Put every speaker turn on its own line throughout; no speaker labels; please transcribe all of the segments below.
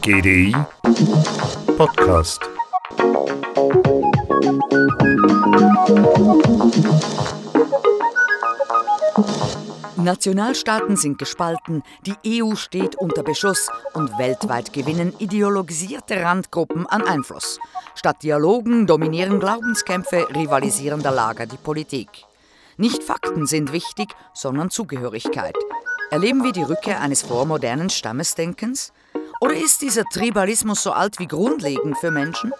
GDI Podcast.
Nationalstaaten sind gespalten, die EU steht unter Beschuss und weltweit gewinnen ideologisierte Randgruppen an Einfluss. Statt Dialogen dominieren Glaubenskämpfe rivalisierender Lager die Politik. Nicht Fakten sind wichtig, sondern Zugehörigkeit. Erleben wir die Rückkehr eines vormodernen Stammesdenkens? Oder ist dieser Tribalismus so alt wie grundlegend für Menschen?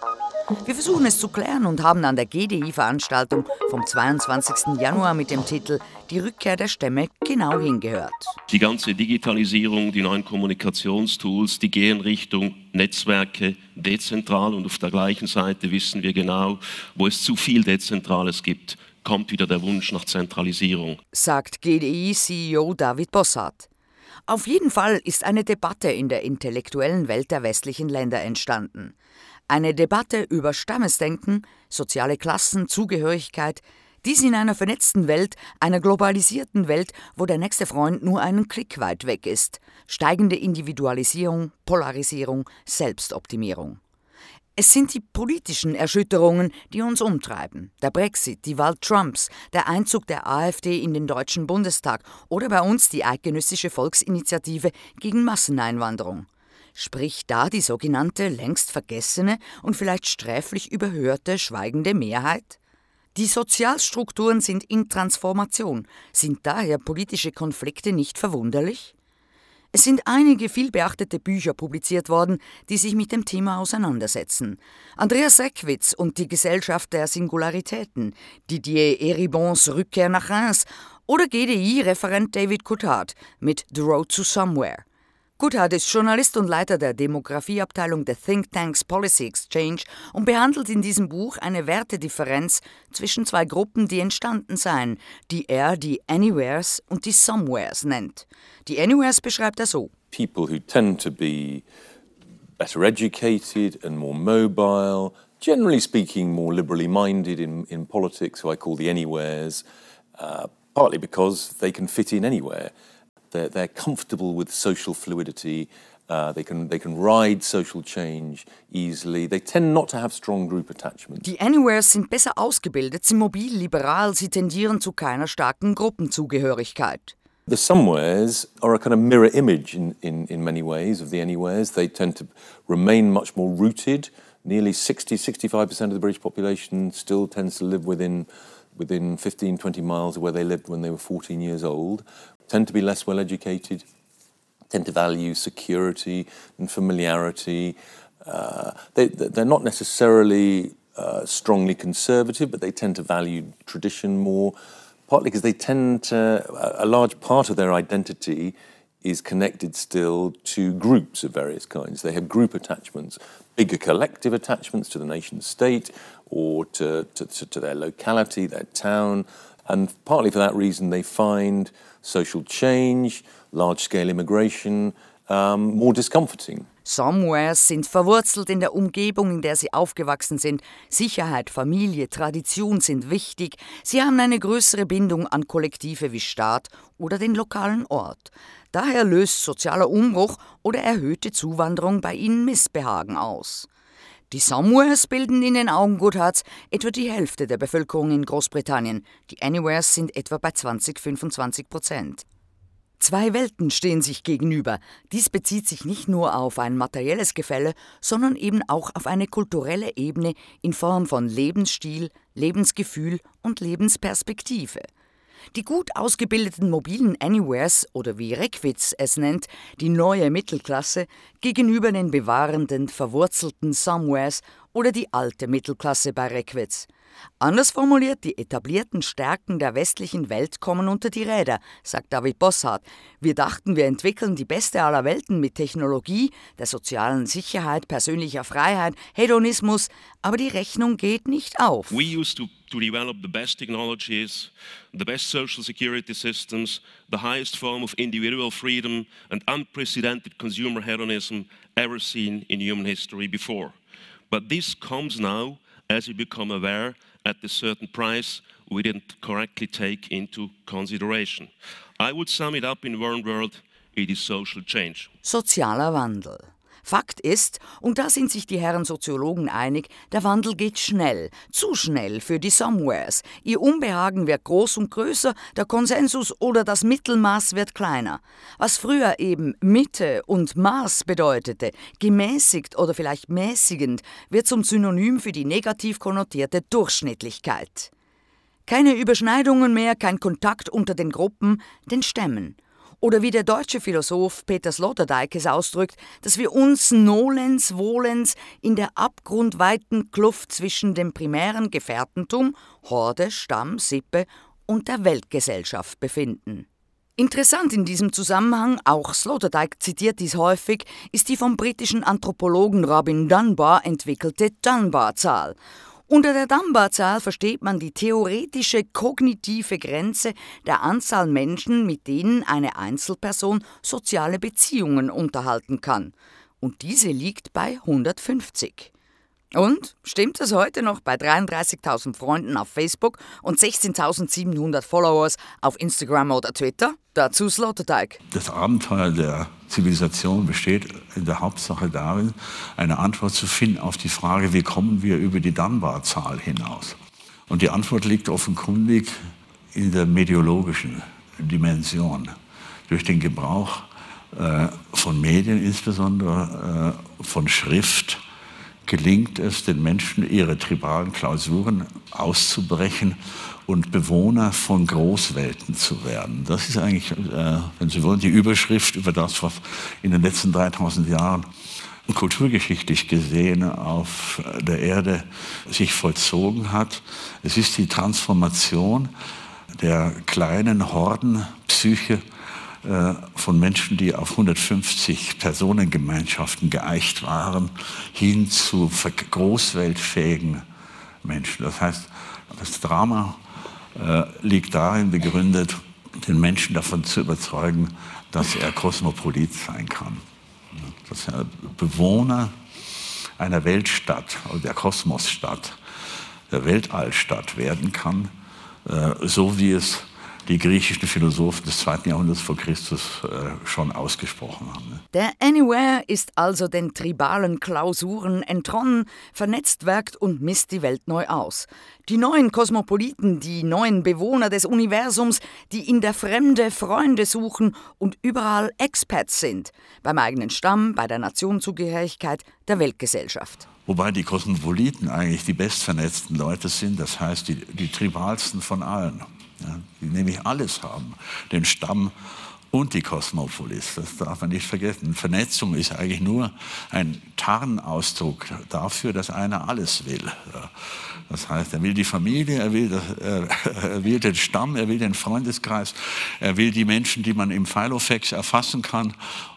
Wir versuchen es zu klären und haben an der GDI-Veranstaltung vom 22. Januar mit dem Titel Die Rückkehr der Stämme genau hingehört.
Die ganze Digitalisierung, die neuen Kommunikationstools, die gehen Richtung Netzwerke dezentral und auf der gleichen Seite wissen wir genau, wo es zu viel Dezentrales gibt, kommt wieder der Wunsch nach Zentralisierung.
Sagt GDI-CEO David Bossart. Auf jeden Fall ist eine Debatte in der intellektuellen Welt der westlichen Länder entstanden. Eine Debatte über Stammesdenken, soziale Klassen, Zugehörigkeit, dies in einer vernetzten Welt, einer globalisierten Welt, wo der nächste Freund nur einen Klick weit weg ist. Steigende Individualisierung, Polarisierung, Selbstoptimierung. Es sind die politischen Erschütterungen, die uns umtreiben. Der Brexit, die Wahl Trumps, der Einzug der AfD in den Deutschen Bundestag oder bei uns die Eidgenössische Volksinitiative gegen Masseneinwanderung. Spricht da die sogenannte längst vergessene und vielleicht sträflich überhörte schweigende Mehrheit? Die Sozialstrukturen sind in Transformation. Sind daher politische Konflikte nicht verwunderlich? Es sind einige vielbeachtete Bücher publiziert worden, die sich mit dem Thema auseinandersetzen. Andreas Reckwitz und die Gesellschaft der Singularitäten, Didier Eribons Rückkehr nach Reims oder GDI-Referent David Coutard mit The Road to Somewhere. Guthard ist Journalist und Leiter der Demografieabteilung der Think Tanks Policy Exchange und behandelt in diesem Buch eine Wertedifferenz zwischen zwei Gruppen, die entstanden seien, die er die Anywheres und die Somewheres nennt. Die Anywheres beschreibt er so.
People who tend to be better educated and more mobile, generally speaking more liberally minded in, in politics, who I call the Anywheres, uh, partly because they can fit in anywhere. They're, they're comfortable with social fluidity. Uh, they, can, they can ride social change easily. They tend not to have strong group attachment.
Die Anywheres sind besser ausgebildet, sind mobil, liberal, sie tendieren zu keiner starken Gruppenzugehörigkeit.
The somewheres are a kind of mirror image in, in, in many ways of the anywheres. They tend to remain much more rooted. Nearly 60, 65% of the British population still tends to live within, within 15, 20 miles of where they lived when they were 14 years old. Tend to be less well educated, tend to value security and familiarity. Uh, they, they're not necessarily uh, strongly conservative, but they tend to value tradition more, partly because they tend to, a large part of their identity is connected still to groups of various kinds. They have group attachments, bigger collective attachments to the nation state or to, to, to their locality, their town. And partly for that reason, they find social change, large scale immigration um, more discomforting.
Somewheres sind verwurzelt in der Umgebung, in der sie aufgewachsen sind. Sicherheit, Familie, Tradition sind wichtig. Sie haben eine größere Bindung an Kollektive wie Staat oder den lokalen Ort. Daher löst sozialer Umbruch oder erhöhte Zuwanderung bei ihnen Missbehagen aus. Die Somewheres bilden in den Augen Goodharts etwa die Hälfte der Bevölkerung in Großbritannien. Die Anywheres sind etwa bei 20-25 Prozent. Zwei Welten stehen sich gegenüber. Dies bezieht sich nicht nur auf ein materielles Gefälle, sondern eben auch auf eine kulturelle Ebene in Form von Lebensstil, Lebensgefühl und Lebensperspektive. Die gut ausgebildeten mobilen Anywheres oder wie Reckwitz es nennt, die neue Mittelklasse gegenüber den bewahrenden, verwurzelten Somewheres oder die alte Mittelklasse bei Reckwitz. Anders formuliert, die etablierten Stärken der westlichen Welt kommen unter die Räder, sagt David Bossart. Wir dachten, wir entwickeln die beste aller Welten mit Technologie, der sozialen Sicherheit, persönlicher Freiheit, Hedonismus, aber die Rechnung geht nicht auf.
We used to, to develop the best technologies, the best social security systems, the highest form of individual freedom and unprecedented consumer hedonism ever seen in human history before. But this comes now as we become aware at a certain price we didn't correctly take into consideration. I would sum it up in one word it is social change.
Sozialer Wandel. Fakt ist, und da sind sich die Herren Soziologen einig, der Wandel geht schnell, zu schnell für die Somewheres. Ihr Unbehagen wird groß und größer, der Konsensus oder das Mittelmaß wird kleiner. Was früher eben Mitte und Maß bedeutete, gemäßigt oder vielleicht mäßigend, wird zum Synonym für die negativ konnotierte Durchschnittlichkeit. Keine Überschneidungen mehr, kein Kontakt unter den Gruppen, den Stämmen. Oder wie der deutsche Philosoph Peter Sloterdijk es ausdrückt, dass wir uns nolens wohlens in der abgrundweiten Kluft zwischen dem primären Gefährtentum, Horde, Stamm, Sippe und der Weltgesellschaft befinden. Interessant in diesem Zusammenhang, auch Sloterdijk zitiert dies häufig, ist die vom britischen Anthropologen Robin Dunbar entwickelte Dunbar-Zahl unter der Dunbar-Zahl versteht man die theoretische kognitive Grenze der Anzahl Menschen, mit denen eine Einzelperson soziale Beziehungen unterhalten kann. Und diese liegt bei 150. Und stimmt es heute noch bei 33.000 Freunden auf Facebook und 16.700 Followers auf Instagram oder Twitter? Dazu Sloterdijk.
Das Abenteuer der Zivilisation besteht in der Hauptsache darin, eine Antwort zu finden auf die Frage, wie kommen wir über die Dunbar-Zahl hinaus? Und die Antwort liegt offenkundig in der mediologischen Dimension. Durch den Gebrauch äh, von Medien, insbesondere äh, von Schrift, gelingt es den Menschen, ihre tribalen Klausuren auszubrechen und Bewohner von Großwelten zu werden. Das ist eigentlich, äh, wenn Sie wollen, die Überschrift über das, was in den letzten 3000 Jahren kulturgeschichtlich gesehen auf der Erde sich vollzogen hat. Es ist die Transformation der kleinen Hordenpsyche von Menschen, die auf 150 Personengemeinschaften geeicht waren, hin zu großweltfähigen Menschen. Das heißt, das Drama äh, liegt darin begründet, den Menschen davon zu überzeugen, dass er Kosmopolit sein kann. Dass er Bewohner einer Weltstadt, der Kosmosstadt, der Weltallstadt werden kann, äh, so wie es die griechischen Philosophen des zweiten Jahrhunderts vor Christus äh, schon ausgesprochen haben. Ne?
Der Anywhere ist also den tribalen Klausuren entronnen, vernetzt werkt und misst die Welt neu aus. Die neuen Kosmopoliten, die neuen Bewohner des Universums, die in der Fremde Freunde suchen und überall Expats sind, beim eigenen Stamm, bei der Nationenzugehörigkeit, der Weltgesellschaft.
Wobei die Kosmopoliten eigentlich die bestvernetzten Leute sind, das heißt die, die tribalsten von allen ja, die nämlich alles haben, den Stamm und die Kosmopolis. Das darf man nicht vergessen. Vernetzung ist eigentlich nur ein Tarnausdruck dafür, dass einer alles will. Das heißt, er will die Familie, er will, er will den Stamm, er will den Freundeskreis, er will die Menschen, die man im Filofax erfassen kann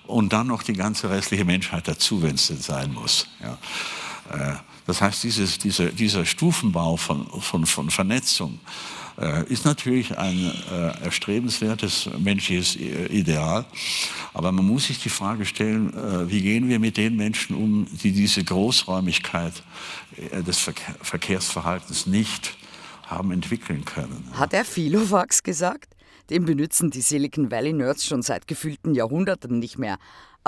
und dann noch die ganze restliche Menschheit dazu, wenn es denn sein muss. Ja. Äh, das heißt, dieses, dieser, dieser Stufenbau von, von, von Vernetzung, äh, ist natürlich ein äh, erstrebenswertes menschliches Ideal. Aber man muss sich die Frage stellen, wie gehen wir mit den Menschen um, die diese Großräumigkeit des Verkehrsverhaltens nicht haben entwickeln können.
Hat er Filofax gesagt? Den benutzen die Silicon Valley Nerds schon seit gefühlten Jahrhunderten nicht mehr.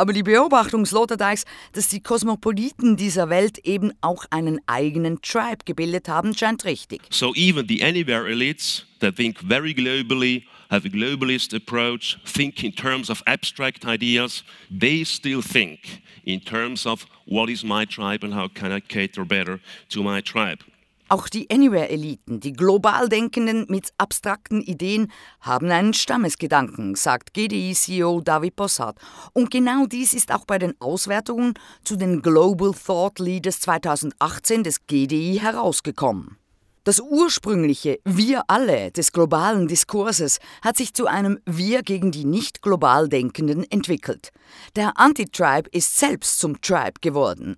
Aber die Beobachtung Sloterdijks, dass die Kosmopoliten dieser Welt eben auch einen eigenen Tribe gebildet haben, scheint richtig.
So even the anywhere elites that think very globally, have a globalist approach, think in terms of abstract ideas, they still think in terms of what is my tribe and how can I cater better to my tribe.
Auch die Anywhere-Eliten, die global Denkenden mit abstrakten Ideen, haben einen Stammesgedanken, sagt GDI-CEO David Bossart. Und genau dies ist auch bei den Auswertungen zu den Global Thought Leaders 2018 des GDI herausgekommen. Das ursprüngliche Wir alle des globalen Diskurses hat sich zu einem Wir gegen die nicht global Denkenden entwickelt. Der Anti-Tribe ist selbst zum Tribe geworden.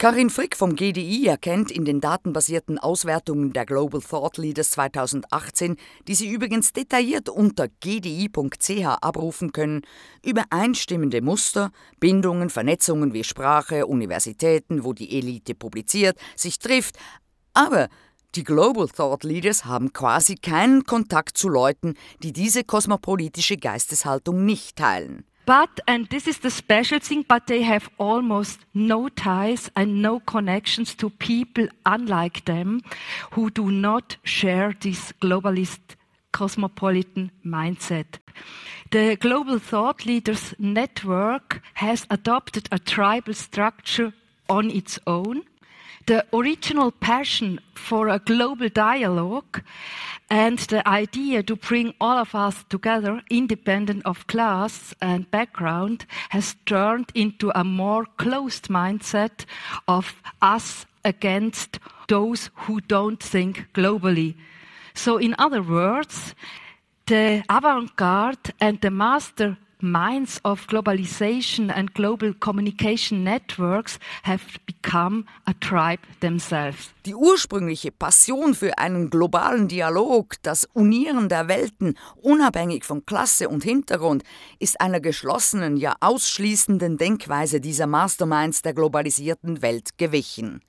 Karin Frick vom GDI erkennt in den datenbasierten Auswertungen der Global Thought Leaders 2018, die Sie übrigens detailliert unter gdi.ch abrufen können, übereinstimmende Muster, Bindungen, Vernetzungen wie Sprache, Universitäten, wo die Elite publiziert, sich trifft, aber die Global Thought Leaders haben quasi keinen Kontakt zu Leuten, die diese kosmopolitische Geisteshaltung nicht teilen.
But, and this is the special thing, but they have almost no ties and no connections to people unlike them who do not share this globalist cosmopolitan mindset. The Global Thought Leaders Network has adopted a tribal structure on its own. The original passion for a global dialogue and the idea to bring all of us together, independent of class and background, has turned into a more closed mindset of us against those who don't think globally. So, in other words, the avant garde and the master minds of globalization and global communication networks have become a tribe themselves.
Die ursprüngliche Passion für einen globalen Dialog, das Unieren der Welten, unabhängig von Klasse und Hintergrund, ist einer geschlossenen, ja ausschließenden Denkweise dieser Masterminds der globalisierten Welt gewichen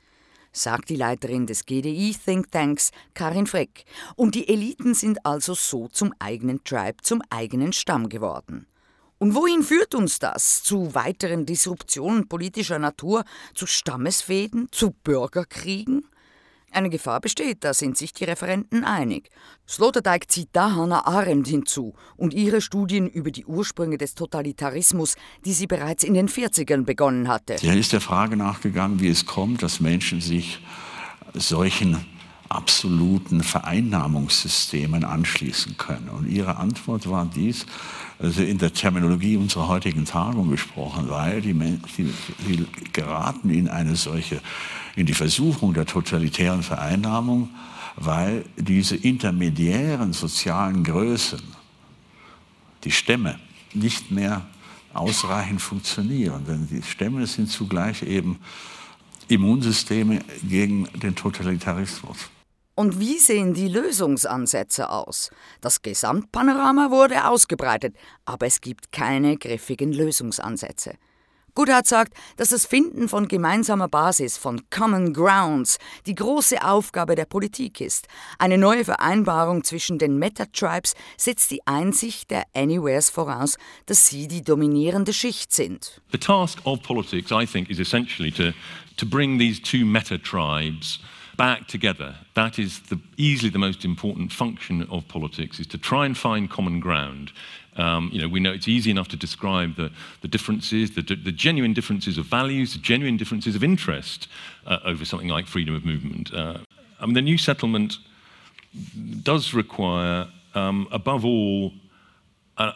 sagt die Leiterin des GDI Think Tanks, Karin Freck. Und die Eliten sind also so zum eigenen Tribe, zum eigenen Stamm geworden. Und wohin führt uns das? Zu weiteren Disruptionen politischer Natur, zu Stammesfäden, zu Bürgerkriegen? Eine Gefahr besteht, da sind sich die Referenten einig. Sloterdijk zieht da Hannah Arendt hinzu und ihre Studien über die Ursprünge des Totalitarismus, die sie bereits in den 40ern begonnen hatte.
Er ist der Frage nachgegangen, wie es kommt, dass Menschen sich solchen absoluten Vereinnahmungssystemen anschließen können. Und ihre Antwort war dies, also in der Terminologie unserer heutigen Tagung gesprochen, weil die Menschen die geraten in eine solche, in die Versuchung der totalitären Vereinnahmung, weil diese intermediären sozialen Größen, die Stämme, nicht mehr ausreichend funktionieren. Denn die Stämme sind zugleich eben Immunsysteme gegen den Totalitarismus.
Und wie sehen die Lösungsansätze aus? Das Gesamtpanorama wurde ausgebreitet, aber es gibt keine griffigen Lösungsansätze. Goodhart sagt, dass das Finden von gemeinsamer Basis, von Common Grounds, die große Aufgabe der Politik ist. Eine neue Vereinbarung zwischen den Meta-Tribes setzt die Einsicht der Anywheres voraus, dass sie die dominierende Schicht sind.
The task of politics, I think, is essentially to, to bring these two meta-tribes back together. That is the, easily the most important function of politics, is to try and find common ground. Um, you know, we know it's easy enough to describe the, the differences, the, the genuine differences of values, the genuine differences of interest uh, over something like freedom of movement. Uh, I mean, the new settlement does require, um, above all,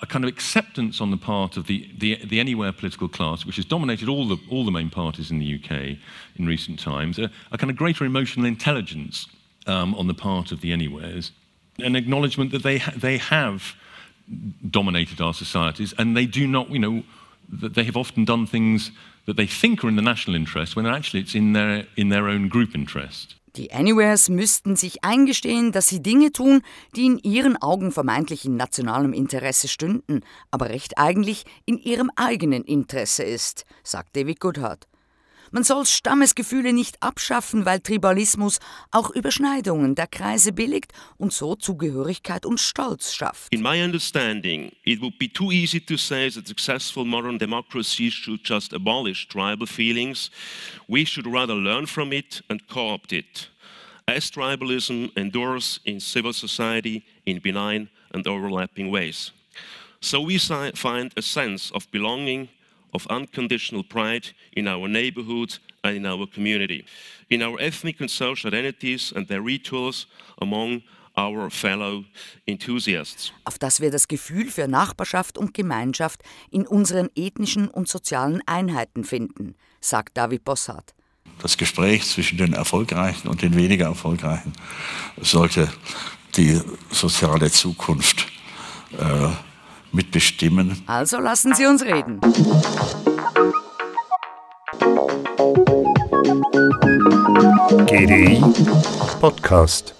a, kind of acceptance on the part of the, the, the, anywhere political class, which has dominated all the, all the main parties in the UK in recent times, a, a kind of greater emotional intelligence um, on the part of the anywheres, an acknowledgement that they, ha- they have dominated our societies and they do not, you know, that they have often done things that they think are in the national interest when actually it's in their, in their own group interest.
Die Anywheres müssten sich eingestehen, dass sie Dinge tun, die in ihren Augen vermeintlich in nationalem Interesse stünden, aber recht eigentlich in ihrem eigenen Interesse ist, sagt David Goodhart. Man soll Stammesgefühle nicht abschaffen, weil Tribalismus auch Überschneidungen der Kreise billigt und so Zugehörigkeit und Stolz schafft.
In my understanding, it would be too easy to say that successful modern democracies should just abolish tribal feelings. We should rather learn from it and co-opt it. As tribalism endures in civil society in benign and overlapping ways. So we find a sense of belonging of unconditional pride in our neighborhood and in our community, in our ethnic and social identities and their rituals among our fellow enthusiasts.
Auf dass wir das Gefühl für Nachbarschaft und Gemeinschaft in unseren ethnischen und sozialen Einheiten finden, sagt David Bossart.
Das Gespräch zwischen den Erfolgreichen und den weniger Erfolgreichen sollte die soziale Zukunft äh, mitbestimmen.
Also lassen Sie uns reden.
GDI Podcast.